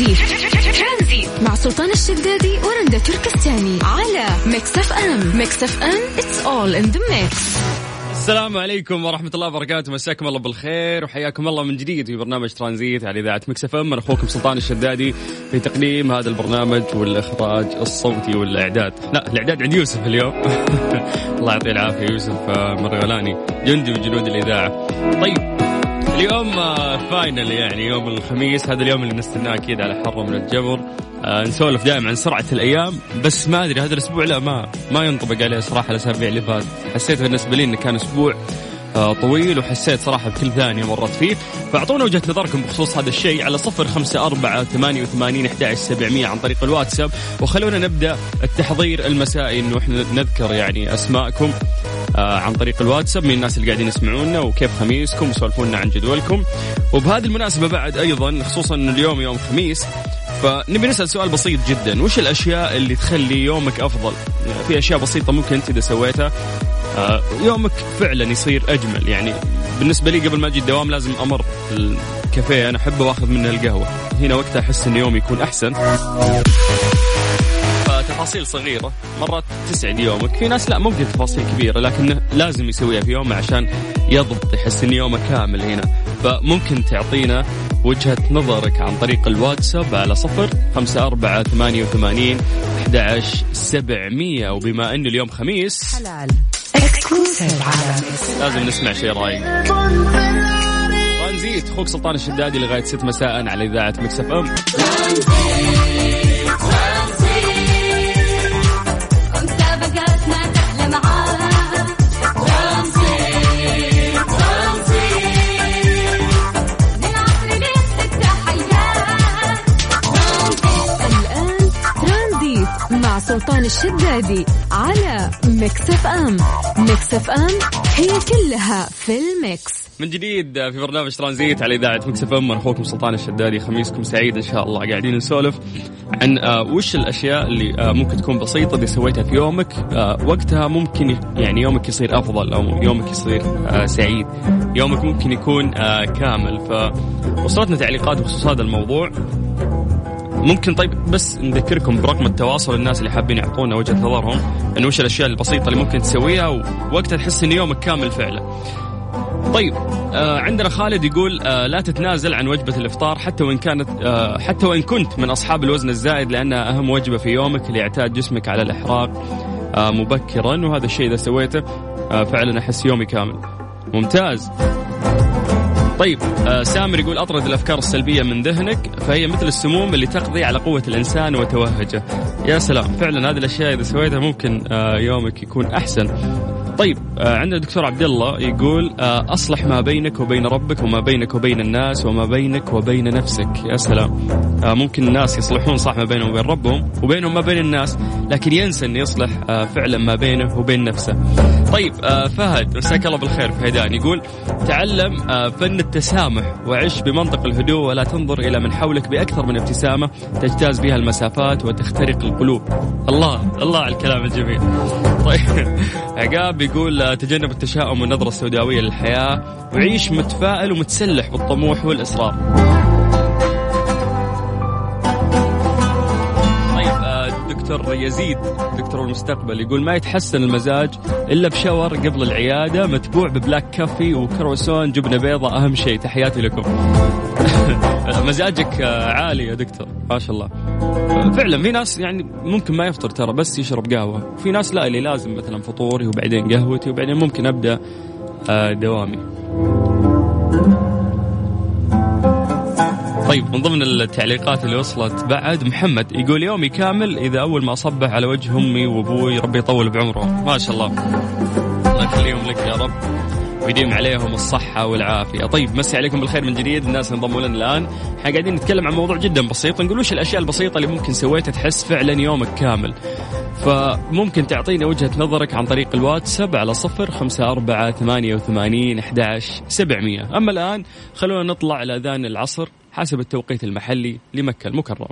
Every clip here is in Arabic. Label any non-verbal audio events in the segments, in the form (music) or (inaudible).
ترانزيت مع سلطان الشدادي ورندا تركستاني. على Mix FM. Mix FM. it's all in the mix السلام عليكم ورحمة الله وبركاته. مساكم الله بالخير وحياكم الله من جديد في برنامج ترانزيت على إذاعة Mix FM. أنا أخوكم سلطان الشدادي في تقديم هذا البرنامج والإخراج الصوتي والإعداد. لا الإعداد عند يوسف اليوم. (laughs) الله يعطيه العافية يوسف مرغلاني. جندي من جنود الإذاعة. طيب. اليوم فاينل يعني يوم الخميس هذا اليوم اللي نستناه أكيد على حرة من الجبر. آه نسولف دائما عن سرعة الأيام بس ما أدري هذا الأسبوع لا ما ما ينطبق عليه صراحة الأسابيع اللي فاتت. حسيت بالنسبة لي إنه كان أسبوع آه طويل وحسيت صراحة بكل ثانية مرت فيه. فأعطونا وجهة نظركم بخصوص هذا الشيء على صفر خمسة أربعة ثمانية وثمانين سبعمية عن طريق الواتساب. وخلونا نبدأ التحضير المسائي إنه إحنا نذكر يعني أسماءكم. آه عن طريق الواتساب من الناس اللي قاعدين يسمعونا وكيف خميسكم وسولفونا عن جدولكم. وبهذه المناسبة بعد أيضا خصوصا أنه اليوم يوم خميس فنبي نسأل سؤال بسيط جدا. وش الأشياء اللي تخلي يومك أفضل؟ في أشياء بسيطة ممكن أنت إذا سويتها آه يومك فعلا يصير أجمل. يعني بالنسبة لي قبل ما أجي الدوام لازم أمر الكافيه أنا أحب وأخذ منه القهوة. هنا وقتها أحس أن يومي يكون أحسن. تفاصيل صغيرة مرات تسعد يومك في ناس لا ممكن تفاصيل كبيرة لكنه لازم يسويها في يومه عشان يضبط يحس إن يومه كامل هنا. فممكن تعطينا وجهة نظرك عن طريق الواتساب على صفر خمسة أربعة ثمانية وثمانين أحد سبعمية. وبما أنه اليوم خميس حلال. لازم نسمع شيء رايق. ترانزيت أخوك سلطان الشدادي لغاية 6 مساء على إذاعة مكسف أم. سلطان الشدادي على Mix FM Mix FM it's all in the mix. من جديد في برنامج ترانزيت على إذاعة Mix FM اخوكم سلطان الشدادي خميسكم سعيد إن شاء الله قاعدين نسولف عن آه وش الأشياء اللي آه ممكن تكون بسيطة إذا سويتها في يومك آه وقتها ممكن يعني يومك يصير أفضل أو يومك يصير سعيد. يومك ممكن يكون كامل. فوصلتنا تعليقات بخصوص هذا الموضوع. ممكن طيب بس نذكركم برقم التواصل الناس اللي حابين يعطونا وجهة نظرهم إنه وش الأشياء البسيطة اللي ممكن تسويها ووقتها تحس إن يومك كامل فعلا. طيب آه عندنا خالد يقول آه لا تتنازل عن وجبة الإفطار حتى وإن كانت آه حتى وإن كنت من أصحاب الوزن الزائد لأنها أهم وجبة في يومك لاعتاد جسمك على الإحراق آه مبكرا وهذا الشيء إذا سويته آه فعلا أحس يومي كامل. ممتاز. طيب آه سامر يقول أطرد الأفكار السلبية من ذهنك فهي مثل السموم اللي تقضي على قوة الإنسان وتوهجه. يا سلام. فعلا هذه الأشياء إذا سويتها ممكن آه يومك يكون أحسن. طيب آه عندنا الدكتور عبد الله يقول آه أصلح ما بينك وبين ربك وما بينك وبين الناس وما بينك وبين نفسك. يا سلام. آه ممكن الناس يصلحون صح ما بينهم وبين ربهم وبينهم ما بين الناس لكن ينسى إنه يصلح فعلا ما بينه وبين نفسه. طيب فهد مساك الله بالخير فهدان يقول تعلم فن التسامح وعش بمنطق الهدوء ولا تنظر إلى من حولك بأكثر من ابتسامة تجتاز بها المسافات وتخترق القلوب. الله الله على الكلام الجميل. (laughs) طيب عقاب يقول تجنب التشاؤم والنظرة السوداوية للحياة وعيش متفائل ومتسلح بالطموح والإصرار. دكتور يزيد دكتور المستقبل يقول ما يتحسن المزاج إلا بشاور قبل العيادة متبوع ببلاك كافي وكروسون جبنة بيضاء أهم شيء. تحياتي لكم. (laughs) مزاجك عالي يا دكتور ما شاء الله. فعلا في ناس يعني ممكن ما يفطر ترى بس يشرب قهوة. في ناس لا اللي لازم مثلا فطوري وبعدين قهوتي وبعدين ممكن أبدأ دوامي. طيب من ضمن التعليقات اللي وصلت بعد محمد يقول يومي كامل إذا أول ما أصبح على وجه أمي وأبوي ربي يطول بعمره. ما شاء الله. الله يخليهم لك يا رب. ويديم عليهم الصحة والعافية. طيب مسي عليكم بالخير من جديد. الناس انضموا لنا الآن. إحنا قاعدين نتكلم عن موضوع جدا بسيط. نقول وش الأشياء البسيطة اللي ممكن سويتها تحس فعلا يومك كامل؟ فممكن تعطينا وجهة نظرك عن طريق الواتساب على صفر خمسة أربعة ثمانية وثمانين أحداش سبعمية. أما الآن خلونا نطلع إلى أذان العصر. حسب التوقيت المحلي لمكة المكرمة.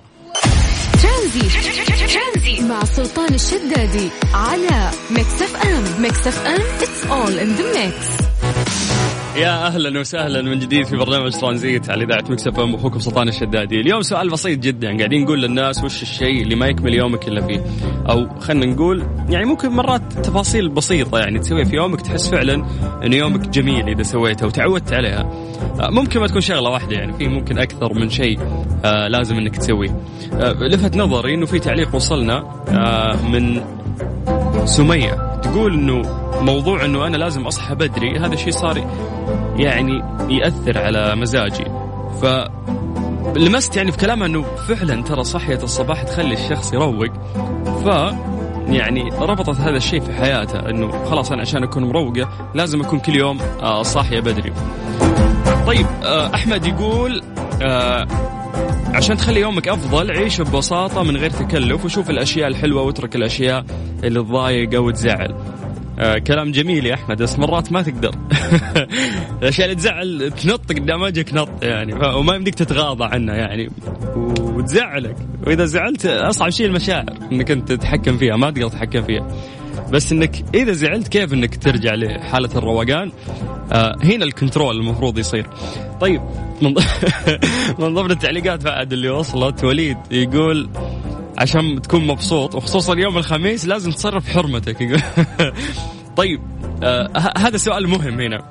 ترانزيت مع سلطان الشدادي على Mix FM. Mix FM it's all in the mix. يا أهلا وسهلا من جديد في برنامج ترانزيت على إذاعة Mix FM اخوكم سلطان الشدادي، اليوم سؤال بسيط جدا قاعدين نقول للناس وش الشيء اللي ما يكمل يومك إلا فيه، أو خلينا نقول يعني ممكن مرات تفاصيل بسيطة يعني تسويها في يومك تحس فعلا إن يومك جميل إذا سويتها وتعودت عليها. آه، ممكن ما تكون شغلة واحدة يعني في ممكن أكثر من شيء آه لازم إنك تسويه. آه لفت نظري إنه في تعليق وصلنا من سمية تقول إنه موضوع إنه أنا لازم أصحى بدري هذا الشيء صار يعني يأثر على مزاجي ف لمست يعني في كلامها إنه فعلا ترى صحية الصباح تخلي الشخص يروق ف يعني ربطت هذا الشيء في حياتها إنه خلاص أنا عشان أكون مروقة لازم أكون كل يوم آه، صاحية بدري. طيب آه، أحمد يقول آه، عشان تخلي يومك أفضل عيش ببساطة من غير تكلف وشوف الأشياء الحلوة واترك الأشياء اللي تضايق أو تزعل. آه كلام جميل يا أحمد بس مرات ما تقدر. (laughs) الأشياء اللي تزعل تنط قدام وجهك نط يعني وما يمديك تتغاضى عنها يعني وتزعلك. وإذا زعلت أصعب شيء المشاعر إنك أنت تتحكم فيها ما تقدر تتحكم فيها. بس إنك إذا زعلت كيف إنك ترجع لحالة الروقان؟ آه هنا الكنترول المفروض يصير. طيب من, (laughs) من ضمن التعليقات بعد اللي وصلت وليد يقول عشان تكون مبسوط وخصوصا يوم الخميس لازم تصرف حرمتك. (laughs) طيب آه هذا سؤال مهم هنا.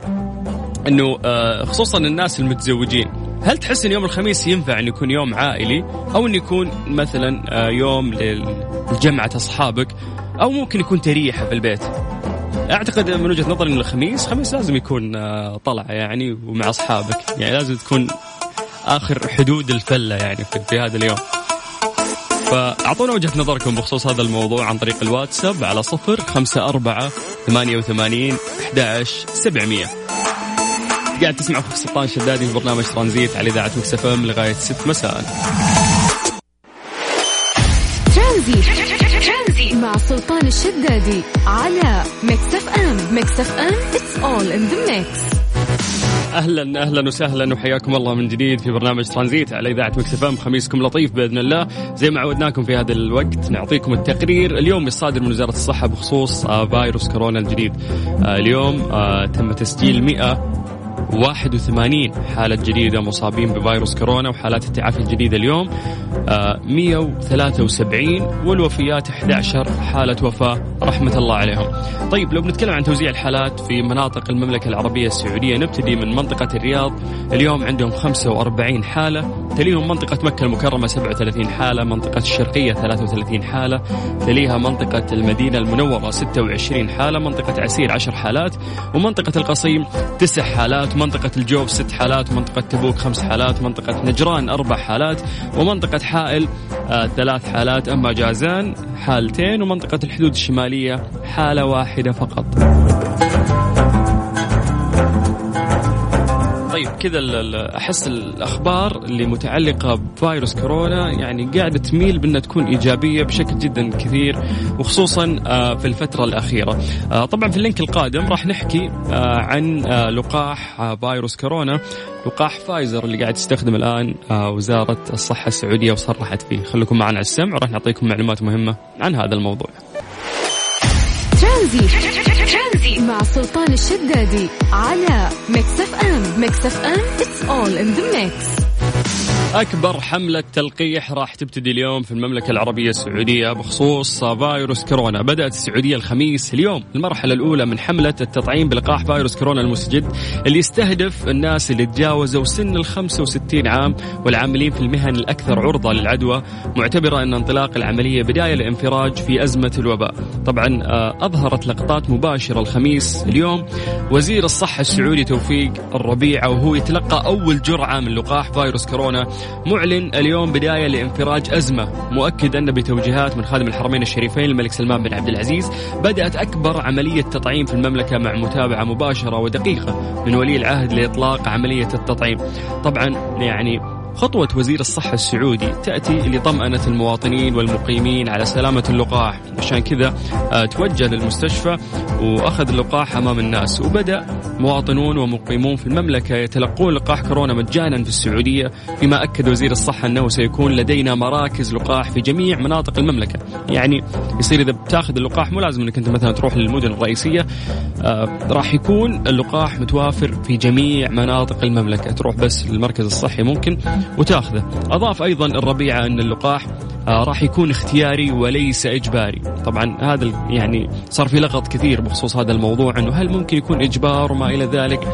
إنه آه خصوصا الناس المتزوجين هل تحس إن يوم الخميس ينفع إن يكون يوم عائلي؟ أو إن يكون مثلا آه يوم لجمعة أصحابك؟ أو ممكن يكون تريحة في البيت. أعتقد من وجهة نظري إن الخميس خميس لازم يكون آه، طلعه يعني ومع أصحابك. يعني لازم تكون آخر حدود الفلة يعني في, في هذا اليوم. فأعطونا وجهة نظركم بخصوص هذا الموضوع عن طريق الواتساب على صفر خمسة أربعة ثمانية وثمانين أحد سبعمية. قاعد تسمع أخوك سلطان شدادي في برنامج ترانزيت على إذاعة Mix FM لغاية ست مساء. سلطان الشدادي على Mix FM Mix FM it's all in the mix. أهلا أهلا وسهلا وحياكم الله من جديد في برنامج ترانزيت على إذاعة Mix FM خميسكم لطيف بإذن الله. زي ما عودناكم في هذا الوقت نعطيكم التقرير. اليوم الصادر من وزارة الصحة بخصوص آه، فيروس كورونا الجديد. آه، اليوم آه، تم تسجيل 100 81 حالة جديدة مصابين بفيروس كورونا وحالات التعافي الجديدة اليوم. 173 آه، والوفيات 11 حالة وفاة رحمة الله عليهم. طيب لو بنتكلم عن توزيع الحالات في مناطق المملكة العربية السعودية نبتدي من منطقة الرياض. اليوم عندهم 45 حالة. تليهم منطقة مكة المكرمة 37 حالة منطقة الشرقية 33 حالة تليها منطقة المدينة المنورة 26 حالة منطقة عسير 10 حالات ومنطقة القصيم 9 حالات منطقة الجوف 6 حالات منطقة تبوك 5 حالات منطقة نجران 4 حالات ومنطقة حائل آه ثلاث حالات أما جازان حالتين ومنطقة الحدود الشمالية حالة واحدة فقط طيب كذا أحس الأخبار اللي متعلقة بفيروس كورونا يعني قاعدة تميل بأنها تكون إيجابية بشكل جدا كثير وخصوصا آه، في الفترة الأخيرة. آه، طبعا في ال link القادم راح نحكي آه، عن لقاح فيروس كورونا لقاح فايزر اللي قاعد تستخدم الآن وزارة الصحة السعودية وصرحت فيه. خليكم معنا على السمع وراح نعطيكم معلومات مهمة عن هذا الموضوع. ترانزيت. مع سلطان الشدادي على Mix FM. Mix FM it's all in the mix. أكبر حملة تلقيح راح تبتدي اليوم في المملكة العربية السعودية بخصوص فيروس كورونا. بدأت السعودية الخميس اليوم المرحلة الأولى من حملة التطعيم بلقاح فيروس كورونا المستجد اللي يستهدف الناس اللي تجاوزوا سن ال 65 عام والعاملين في المهن الأكثر عرضة للعدوى. معتبرة أن انطلاق العملية بداية لانفراج في أزمة الوباء. طبعا آه، أظهرت لقطات مباشرة الخميس اليوم. وزير الصحة السعودي توفيق الربيع وهو يتلقى أول جرعة من لقاح فيروس كورونا معلن اليوم بداية لانفراج أزمة مؤكد أن بتوجيهات من خادم الحرمين الشريفين الملك سلمان بن عبد العزيز بدأت أكبر عملية تطعيم في المملكة مع متابعة مباشرة ودقيقة من ولي العهد لإطلاق عملية التطعيم. طبعا يعني خطوة وزير الصحة السعودي تأتي لطمأنة المواطنين والمقيمين على سلامة اللقاح. عشان كذا آه، توجه للمستشفى وأخذ اللقاح أمام الناس. وبدأ مواطنون ومقيمون في المملكة يتلقون لقاح كورونا مجانا في السعودية فيما أكد وزير الصحة أنه سيكون لدينا مراكز لقاح في جميع مناطق المملكة. يعني يصير إذا بتاخذ اللقاح مو لازم أنك أنت مثلا تروح للمدن الرئيسية آه راح يكون اللقاح متوافر في جميع مناطق المملكة. تروح بس للمركز الصحي ممكن. وتاخذه. أضاف أيضا الربيعة أن اللقاح آه راح يكون اختياري وليس إجباري. طبعا هذا يعني صار في لغط كثير بخصوص هذا الموضوع إنه هل ممكن يكون إجبار وما إلى ذلك؟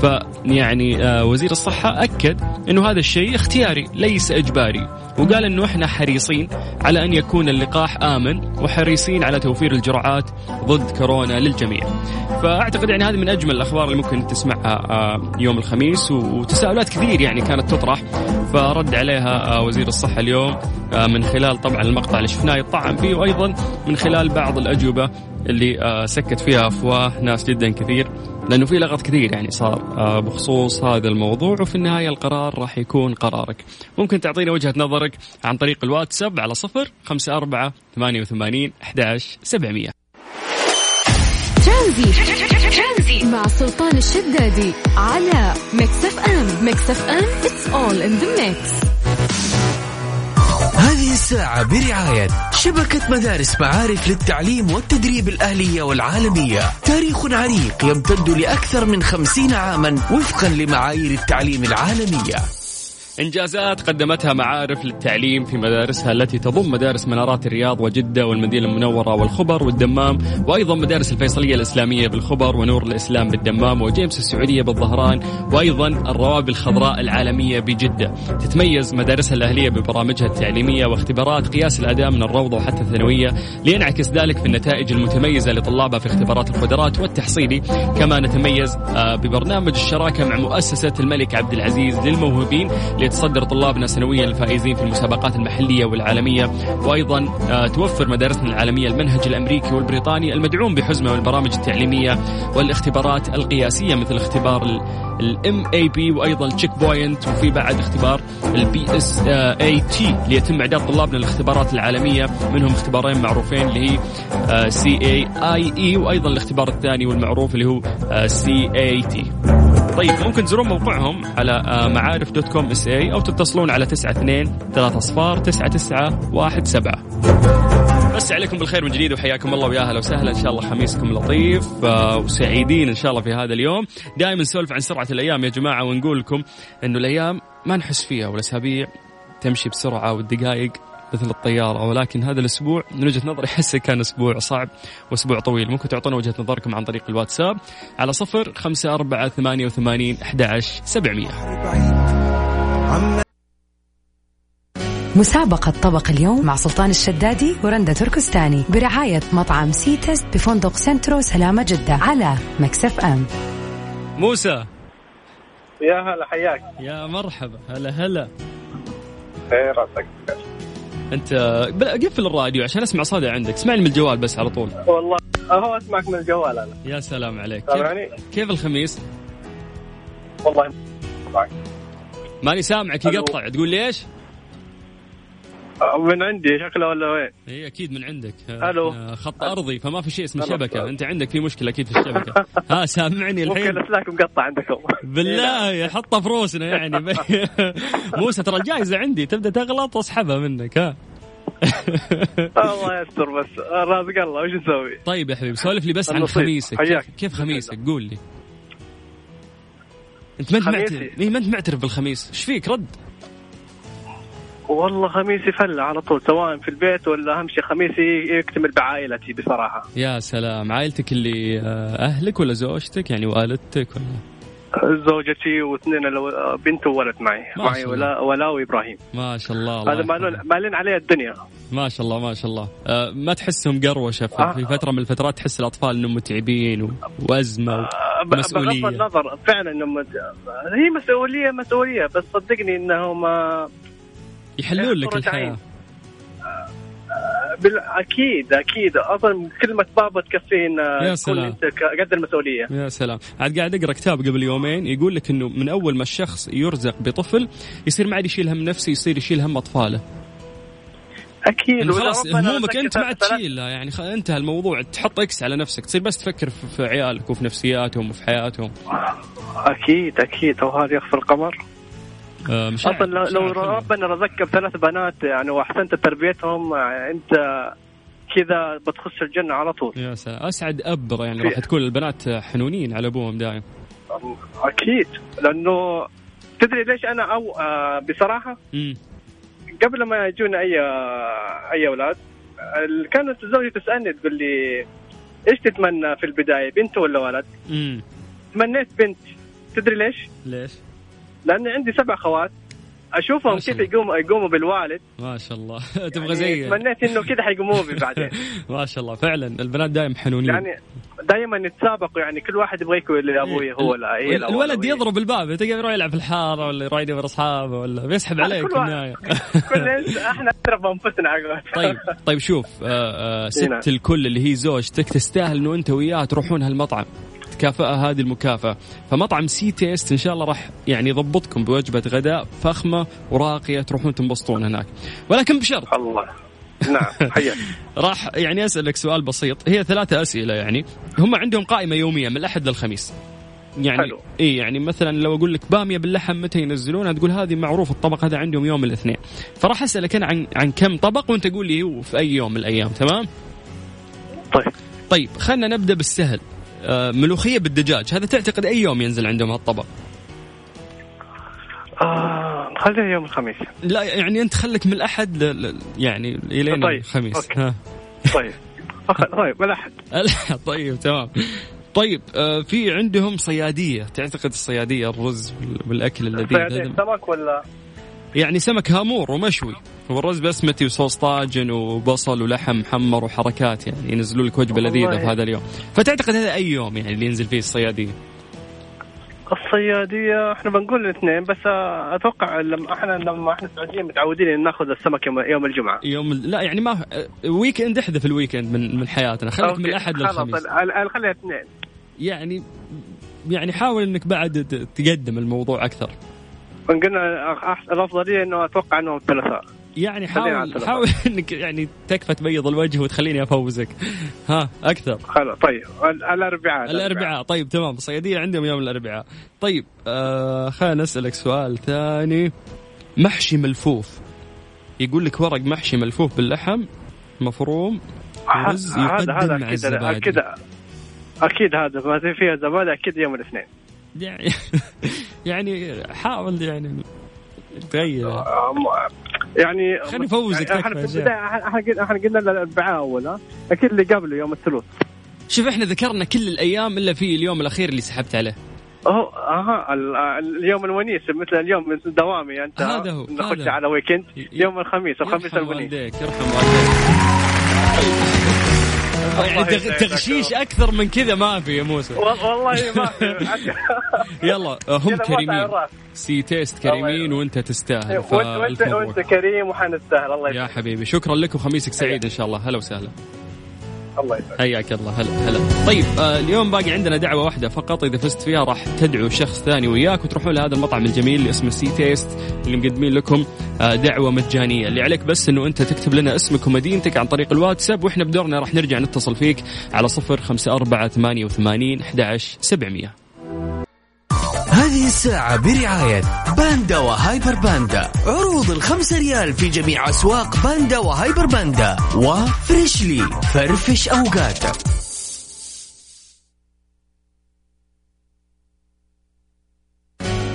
فيعني آه وزير الصحة أكد إنه هذا الشيء اختياري ليس إجباري. وقال إنه إحنا حريصين على أن يكون اللقاح آمن وحريصين على توفير الجرعات ضد كورونا للجميع. فأعتقد يعني هذه من أجمل الأخبار اللي ممكن تسمعها آه، يوم الخميس وتساؤلات كثير يعني كانت تطرح. فرد عليها آه، وزير الصحة اليوم آه، من خلال طبعا المقطع اللي شفناه يطعم فيه وأيضا من خلال بعض الأجوبة اللي سكت فيها أفواه ناس جدا كثير لأنه في لغط كثير يعني صار بخصوص هذا الموضوع وفي النهاية القرار راح يكون قرارك. ممكن تعطينا وجهة نظرك عن طريق الواتساب على صفر خمسة أربعة ثمانية وثمانين أحداش سبعمية ترانزيت. مع سلطان الشدادي على Mix FM Mix FM it's all in the mix. هذه الساعة برعاية شبكة مدارس معارف للتعليم والتدريب الأهلية والعالمية. تاريخ عريق يمتد لأكثر من خمسين عاما وفقا لمعايير التعليم العالمية. إنجازات قدمتها معارف للتعليم في مدارسها التي تضم مدارس منارات الرياض وجدة والمدينة المنورة والخبر والدمام وأيضا مدارس الفيصلية الإسلامية بالخبر ونور الإسلام بالدمام وجيمس السعودية بالظهران وأيضا الروابي الخضراء العالمية بجدة. تتميز مدارسها الأهلية ببرامجها التعليمية واختبارات قياس الأداء من الروضة وحتى الثانوية لينعكس ذلك في النتائج المتميزة لطلابها في اختبارات القدرات والتحصيلي. كما نتميز آه، ببرنامج الشراكة مع مؤسسة الملك عبد العزيز للموهوبين يتصدر طلابنا سنويا الفائزين في المسابقات المحلية والعالمية. وأيضا آه، توفر مدارسنا العالمية المنهج الأمريكي والبريطاني المدعوم بحزمة البرامج التعليمية والاختبارات القياسية مثل اختبار ال MAP وأيضا ال Checkpoint وفي بعد اختبار ال PSAT ليتم إعداد طلابنا الاختبارات العالمية. منهم اختبارين معروفين اللي هي SAT وأيضا الاختبار الثاني والمعروف اللي هو ACT طيب ممكن تزورون موقعهم على آه، معارف dot com SA أو تتصلون على 92 3 اصفار 99 17 مسا عليكم بالخير من جديد وحياكم الله ويا أهلا وسهلا. إن شاء الله خميسكم لطيف آه، وسعيدين إن شاء الله في هذا اليوم. دائما نسولف عن سرعة الأيام يا جماعة ونقول لكم إنه الأيام ما نحس فيها والأسابيع تمشي بسرعة والدقائق مثل الطيارة. ولكن هذا الأسبوع من وجهة نظري أحسه كان أسبوع صعب وأسبوع طويل. ممكن تعطونا وجهة نظركم عن طريق الواتساب على صفر خمسة أربعة ثمانية وثمانين أحد سبعمية. مسابقة طبق اليوم مع سلطان الشدادي ورندا تركستاني برعاية مطعم C.Taste بفندق سنترو سلامة جدة على Mix FM. موسى. يا هلا حياك. يا مرحبا. هلا هلا. خير انت قفل الراديو عشان اسمع صدى عندك. اسمعني من الجوال بس على طول. والله أهو أسمعك من الجوال أنا. يا سلام عليك. كيف, كيف الخميس؟ والله ماني سامعك يقطع. تقول لي إيش؟ من عندي شكله ولا وين؟ إي أكيد من عندك. ألو. خط أرضي فما في شيء اسمه شبكة. أنت عندك في مشكلة أكيد في الشبكة. (laughs) ها سامعني الحين؟ ممكن الاسلاك مقطع عندكم. بالله حطها في روسنا يعني. (laughs) (laughs) موسى ترى الجائزة عندي. تبدأ تغلط واسحبها منك ها؟ الله يستر بس. رازق الله وش نسوي؟ طيب يا حبيبي سولف لي بس عن خميسك. كيف خميسك؟ قول لي. أنت ما انت معترف ما انت معترف بالخميس إيش فيك؟ رد. والله خميسي فله على طول سواء في البيت ولا أهم شيء خميسي يكتمل بعائلتي بصراحة. يا سلام عائلتك اللي آه، أهلك ولا زوجتك يعني والدتك ولا؟ زوجتي واثنين بنت وولد معي معي ولا ولا وابراهيم ما شاء الله هذا مالين عليه الدنيا. ما شاء الله ما شاء الله. أه ما تحسهم قروشه في, آه. في فترة من الفترات تحس الأطفال إنهم متعبين وأزمة آه ومسؤوليه بغض النظر فعلا إنهم هي مسؤولية مسؤولية بس صدقني إنهم يحلون لك الحياة. بال... أكيد أكيد. أصلا كلمه بابا تكفينا يا سلام. أنت قد المسؤولية. يا سلام. عاد قاعد أقرأ كتاب قبل يومين يقول لك إنه من أول ما الشخص يرزق بطفل يصير ما عاد يشيل هم نفسه يصير يشيل هم أطفاله. أكيد. خلاص همومك أنت ما عاد تشيلها يعني. انتهى الموضوع. تحط إكس على نفسك تصير بس تفكر في, عيالك وفي نفسياتهم وفي حياتهم. أكيد أكيد. وهذا يخفى القمر. مش أصلا لو, لو ربنا رزقك بثلاث بنات يعني وأحسنت تربيتهم آه، أنت كذا بتخش الجنة على طول يا سلام أسعد أب يعني راح تكون البنات حنونين على أبوهم دائما أكيد لأنه تدري ليش أنا أو آه بصراحة امم قبل ما يجونا اي آه أي أولاد آه، كانت زوجتي تسألني تقول لي إيش تتمنى في البداية بنت ولا ولد؟ امم تمنيت بنت تدري ليش؟ ليش؟ لأن عندي سبع خوات أشوفهم كيف. يقوموا يقوموا بالوالد. ما شاء الله. (laughs) تبغى يعني زي تمنيت إنه كذا حيقوموا بي بعدين. (laughs) ما شاء الله. فعلا البنات دائما حنونين. يعني دائما يتسابقوا يعني كل واحد يبغى يكون اللي أبوي هو لا هي لا الولد. يضرب الباب تلقى يروح يلعب في الحارة ولا يروح يدور أصحابه ولا بيسحب عليك كل في النهاية. (laughs) كل إحنا نضرب أنفسنا طيب طيب شوف آه آه هنا. ست الكل اللي هي زوجتك تستاهل إنه أنت وياها تروحون هالمطعم. تكافئها هذه المكافأة. فمطعم C.Taste إن شاء الله راح يعني يضبطكم بوجبة غداء فخمة وراقية تروحون تنبسطون هناك. ولكن بشرط. الله. نعم حياك. (laughs) راح يعني أسألك سؤال بسيط. هي ثلاثة أسئلة يعني. هم عندهم قائمة يومية من الأحد للخميس. يعني حلو. إي يعني مثلا لو أقول لك بامية باللحم متى ينزلونها تقول هذه معروف الطبق هذا عندهم يوم الاثنين. فراح أسألك أنا عن عن كم طبق وأنت قول لي في أي يوم من الأيام تمام؟ طيب. طيب خلينا نبدأ بالسهل. ملوخية بالدجاج. هذا تعتقد أي يوم ينزل عندهم هالطبق؟ آه خليها يوم الخميس. لا يعني أنت خليك من الأحد ل... ل... يعني الين طيب، الخميس. أوكي. ها. طيب. طيب الأحد. (laughs) الأحد، طيب تمام. طيب آه في عندهم صيادية. تعتقد الصيادية الرز وال- والاكل اللذيذ هذا سمك ولا يعني سمك هامور ومشوي والرز بسمتي وصوص طاجن وبصل ولحم محمر وحركات يعني ينزلوا لك وجبة. لذيذة في هذا اليوم. فتعتقد هذا أي يوم يعني اللي ينزل فيه الصيادية؟ الصيادية إحنا بنقول الاثنين بس أتوقع لما إحنا لما إحنا السعوديين متعودين إن ناخذ السمك يوم, يوم الجمعة. يوم ال- لا يعني ما weekend احذف ال weekend من من حياتنا. خليك من الأحد للخميس. خليها اثنين. يعني يعني حاول إنك بعد تقدم الموضوع أكثر. قلنا أح- الافضلية إنه أتوقع انه الثلاثاء. يعني حاول. حاول (laughs) إنك يعني تكفى تبيض الوجه وتخليني أفوزك. ها أكثر. خلاص طيب. ال- الأربعاء. الأربعاء. طيب تمام. الصياديه عندهم يوم الأربعاء. طيب آه خلينا نسألك سؤال ثاني. محشي ملفوف. يقول لك ورق محشي ملفوف باللحم مفروم ورز هذا هذا مع أكيد الزبادي. أكيد أكيد هذا ما في فيها زبادي أكيد يوم الاثنين. يعني (laughs) يعني حاول يعني تغير. يعني خليني أفوزك يعني إحنا قلنا الاربعاء اول ها؟ أكيد اللي قبله يوم الثلاث. شوف إحنا ذكرنا كل الأيام إلا في اليوم الأخير اللي سحبت عليه. اهو أها ال- ال- اليوم الونيس مثل اليوم دوامي أنت هذا هو، نخش. على ويكند يوم الخميس الخميس يرحم الونيس. والديك يرحم والديك. تغشيش أكثر من كذا ما في يا موسى. وال- والله ما في. (laughs) يلا آه، هم كريمين. سي تيست كريمين. وأنت تستاهل وانت وأنت وأنت. كريم واحنا نستاهل الله يا حبيبي شكرا لك وخميسك سعيد إن شاء الله. هلا وسهلا. الله يسعدك. حياك الله. هلا هلا. طيب آه اليوم باقي عندنا دعوة واحدة فقط. إذا فزت فيها راح تدعو شخص ثاني وياك وتروحون لهذا المطعم الجميل اللي اسمه C.Taste اللي مقدمين لكم آه دعوة مجانية. اللي عليك بس إنه أنت تكتب لنا اسمك ومدينتك عن طريق الواتساب وإحنا بدورنا راح نرجع نتصل فيك على 054 88 11 700 هذه الساعة برعاية باندا وهايبر باندا. عروض الخمسة ريال في جميع أسواق باندا وهايبر باندا. و Freshly فرفش أوقاتك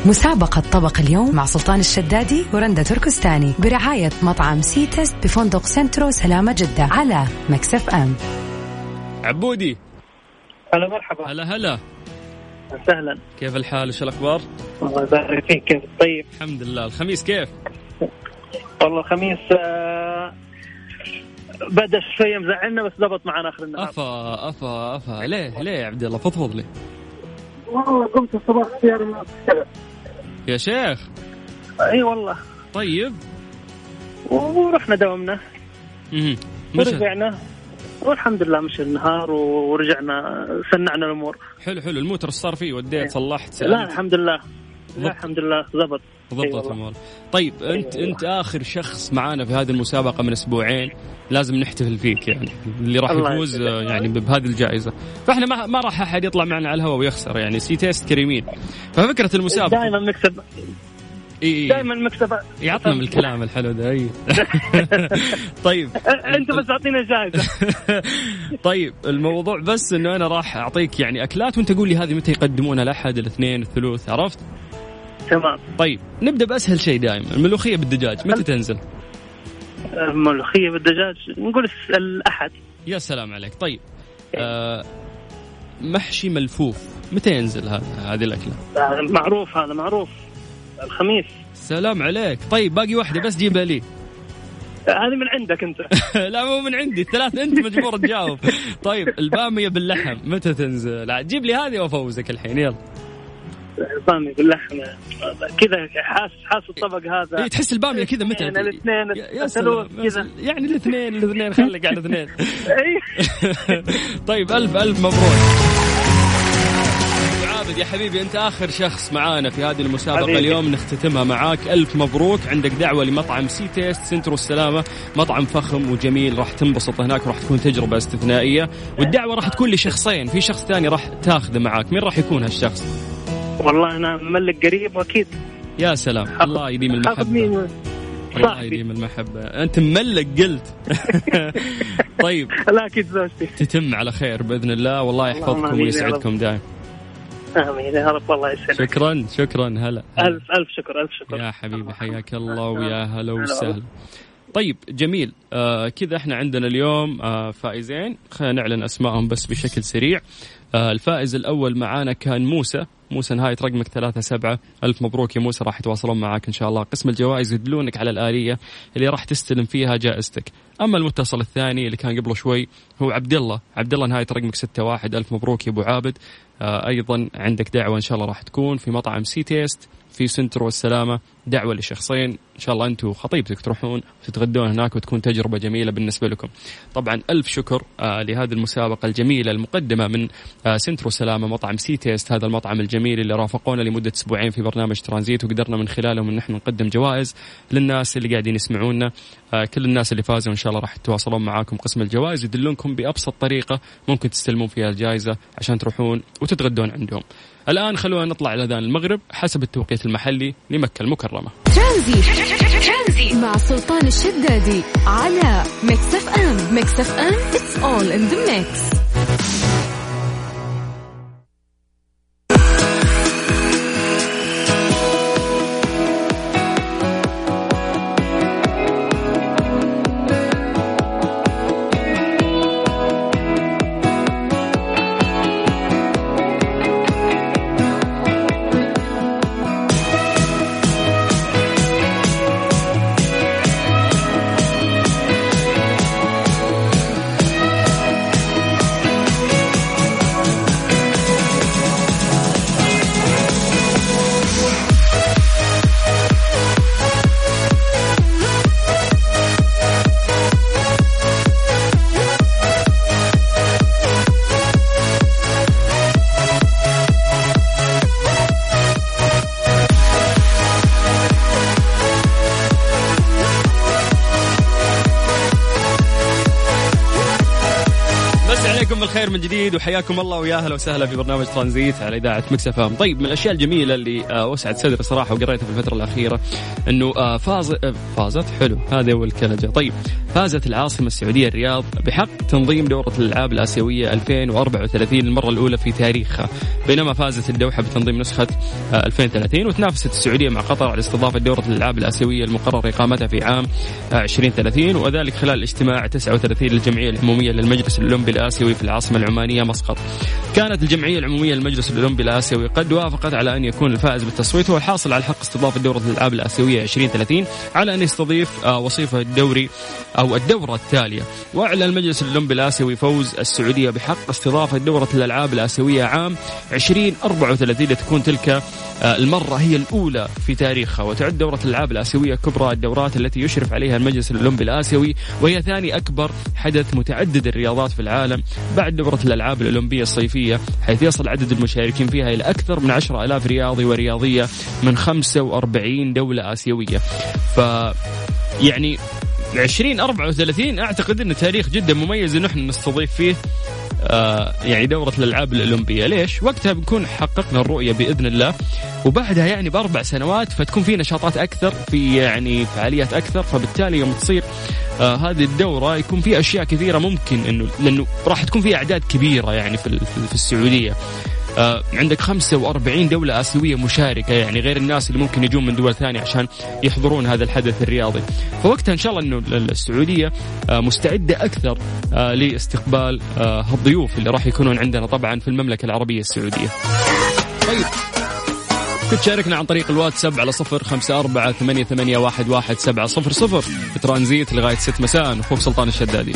مسابقة طبق اليوم مع سلطان الشدادي ورندا تركستاني برعاية مطعم C.Taste بفندق سنترو سلامة جدة على Mix FM. عبودي. هلا مرحبا. هلا هلا. سهلا كيف الحال؟ إيش الأخبار؟ الله يبارك فيك. كيف؟ طيب. الحمد لله. الخميس كيف؟ والله الخميس آه، بدأ شوية مزعلنا بس ضبط معنا آخر النهار. أفا أفا أفا. ليه؟ ليه يا عبد الله؟ فضفض لي. والله قمت الصباح أشتغل. يا شيخ. أي والله. طيب. ورحنا دوامنا. مهم. ورجعنا. والحمد لله مشى النهار ورجعنا سنعنا الأمور. حلو حلو. الموتر صار فيه؟ وديت صلحت سألت. لا الحمد لله. لا الحمد لله. ضبط ضبطت الأمور. طيب أنت أنت آخر شخص معانا في هذه المسابقة من أسبوعين لازم نحتفل فيك يعني اللي راح يفوز يعني بهذه الجائزة. فإحنا ما, ما راح أحد يطلع معنا على الهواء ويخسر يعني C.Taste كريمين. ففكرة المسابقة. دائما نكسب. إيه دائما مكسب يعطنا من الكلام الحلو ده إي. (laughs) طيب. أنت بس أعطينا جائزة. (laughs) طيب الموضوع بس إنه أنا راح أعطيك يعني أكلات وأنت قول لي هذه متى يقدمونها الأحد الاثنين الثلوث عرفت؟ تمام. طيب نبدأ بأسهل شيء دائما الملوخية بالدجاج متى تنزل؟ الملوخية بالدجاج نقول الأحد. يا سلام عليك. طيب آه محشي ملفوف متى ينزل هذا هذه الأكلة؟ معروف هذا معروف. الخميس. سلام عليك. طيب باقي واحدة بس جيبها لي. هذه من عندك أنت. (laughs) لا مو من عندي. الثلاث انت مجبور تجاوب. طيب البامية باللحم متى تنزل؟ جيب لي هذه وأفوزك الحين. يلا. البامية باللحم. كذا حاس حاس الطبق هذا. إيه تحس البامية كذا متى يعني الاثنين يعني الاثنين الاثنين خليك على الاثنين. (laughs) (laughs) طيب الف ألف مبروك. عابد. يا حبيبي أنت آخر شخص معانا في هذه المسابقة حبيبي. اليوم. نختتمها معاك. ألف مبروك. عندك دعوة لمطعم C.Taste سنترو السلامه مطعم فخم وجميل. راح تنبسط هناك راح تكون تجربة استثنائية. والدعوة راح تكون لشخصين. في شخص ثاني راح تاخذه معاك. مين راح يكون هالشخص؟ والله أنا مملك قريب وأكيد. يا سلام. الله يديم المحبة. الله يديم المحبة. أنت مملك قلت. (laughs) طيب. لا أكيد زوجتي. تتم على خير بإذن الله. والله يحفظكم ويسعدكم دائما. امين يا رب الله يسعدك شكرا شكرا هلا ألف ألف شكر ألف شكر. يا حبيبي حياك الله ويا هلا وسهلا. طيب جميل. آه كذا إحنا عندنا اليوم آه فائزين. خلينا نعلن اسمائهم بس بشكل سريع. آه الفائز الأول معانا كان موسى. موسى نهاية رقمك ثلاثة سبعة. ألف مبروك يا موسى راح يتواصلون معاك إن شاء الله. قسم الجوائز يدلونك على الآلية اللي راح تستلم فيها جائزتك. أما المتصل الثاني اللي كان قبله شوي هو عبد الله عبد الله نهاية رقمك ستة واحد. ألف مبروك يا أبو عابد. آه أيضا عندك دعوة إن شاء الله راح تكون في مطعم C.Taste في سنترو السلامة. دعوة لشخصين. إن شاء الله أنتم وخطيبتك تروحون وتتغدون هناك وتكون تجربة جميلة بالنسبة لكم. طبعا ألف شكر آه لهذه المسابقة الجميلة المقدمة من آه سنترو السلامة مطعم C.Taste. هذا المطعم الجميل اللي رافقونا لمدة أسبوعين في برنامج ترانزيت وقدرنا من خلالهم أن نحن نقدم جوائز للناس اللي قاعدين يسمعونا. آه كل الناس اللي فازوا إن شاء الله راح يتواصلون معاكم قسم الجوائز يدلونكم بأبسط طريقة ممكن تستلمون فيها الجائزة عشان تروحون وتتغدون عندهم. الآن خلونا نطلع إلى أذان المغرب حسب التوقيت المحلي لمكة المكرمة. ترانزيت. مع سلطان الشدادي على Mix FM. Mix FM it's all in the mix. من جديد وحياكم الله ويا أهلا وسهلا في برنامج ترانزيت على إذاعة مكس إم. طيب من الأشياء الجميلة اللي آه، وسعت صدري صراحة وقريتها في الفترة الأخيرة إنه آه، فاز آه، فازت؟ حلو هذا أول كلجه طيب فازت العاصمة السعودية الرياض بحق تنظيم دورة الألعاب الآسيوية 2034 المرة الأولى في تاريخها بينما فازت الدوحة بتنظيم نسخة 2030 وتنافست السعودية مع قطر على استضافة دورة الألعاب الآسيوية المقرر إقامتها في عام 2030 وذلك خلال اجتماع 39 للجمعية العمومية للمجلس الأولمبي الآسيوي في العاصمة العمانية مسقط. كانت الجمعية العمومية للمجلس الأولمبي الآسيوي قد وافقت على أن يكون الفائز بالتصويت هو الحاصل على حق استضافة دورة الألعاب الآسيوية 2030 على أن يستضيف آه، وصيفة الدوري أو الدورة التالية. وأعلن المجلس الأولمبي الآسيوي فوز السعودية بحق استضافة دورة الألعاب الآسيوية عام 2034 لتكون تلك المرة هي الأولى في تاريخها وتعد دورة الألعاب الآسيوية كبرى الدورات التي يشرف عليها المجلس الأولمبي الآسيوي وهي ثاني أكبر حدث متعدد الرياضات في العالم بعد دورة الألعاب الأولمبية الصيفية حيث يصل عدد المشاركين فيها إلى أكثر من 10 ألاف رياضي ورياضية من 45 دولة آسيوية. ف يعني 2034 أعتقد انه تاريخ جدا مميز انه إحنا نستضيف فيه آه يعني دورة الألعاب الأولمبية. ليش؟ وقتها بنكون حققنا الرؤية بإذن الله وبعدها يعني بأربع سنوات فتكون في نشاطات أكثر في يعني فعاليات أكثر فبالتالي يوم تصير آه هذه الدورة يكون في أشياء كثيرة ممكن إنه لأنه راح تكون في أعداد كبيرة يعني في, في السعودية. عندك 45 دولة آسيوية مشاركة يعني غير الناس اللي ممكن يجون من دول ثانية عشان يحضرون هذا الحدث الرياضي. فوقتها إن شاء الله أنه السعودية آه مستعدة أكثر آه لاستقبال آه الضيوف اللي راح يكونون عندنا طبعا في المملكة العربية السعودية. طيب. تشاركنا عن طريق الواتساب على صفر خمسة أربعة ثمانية, ثمانية واحد, واحد سبعة صفر صفر. ترانزيت لغاية ست مساء أخوك سلطان الشدادي.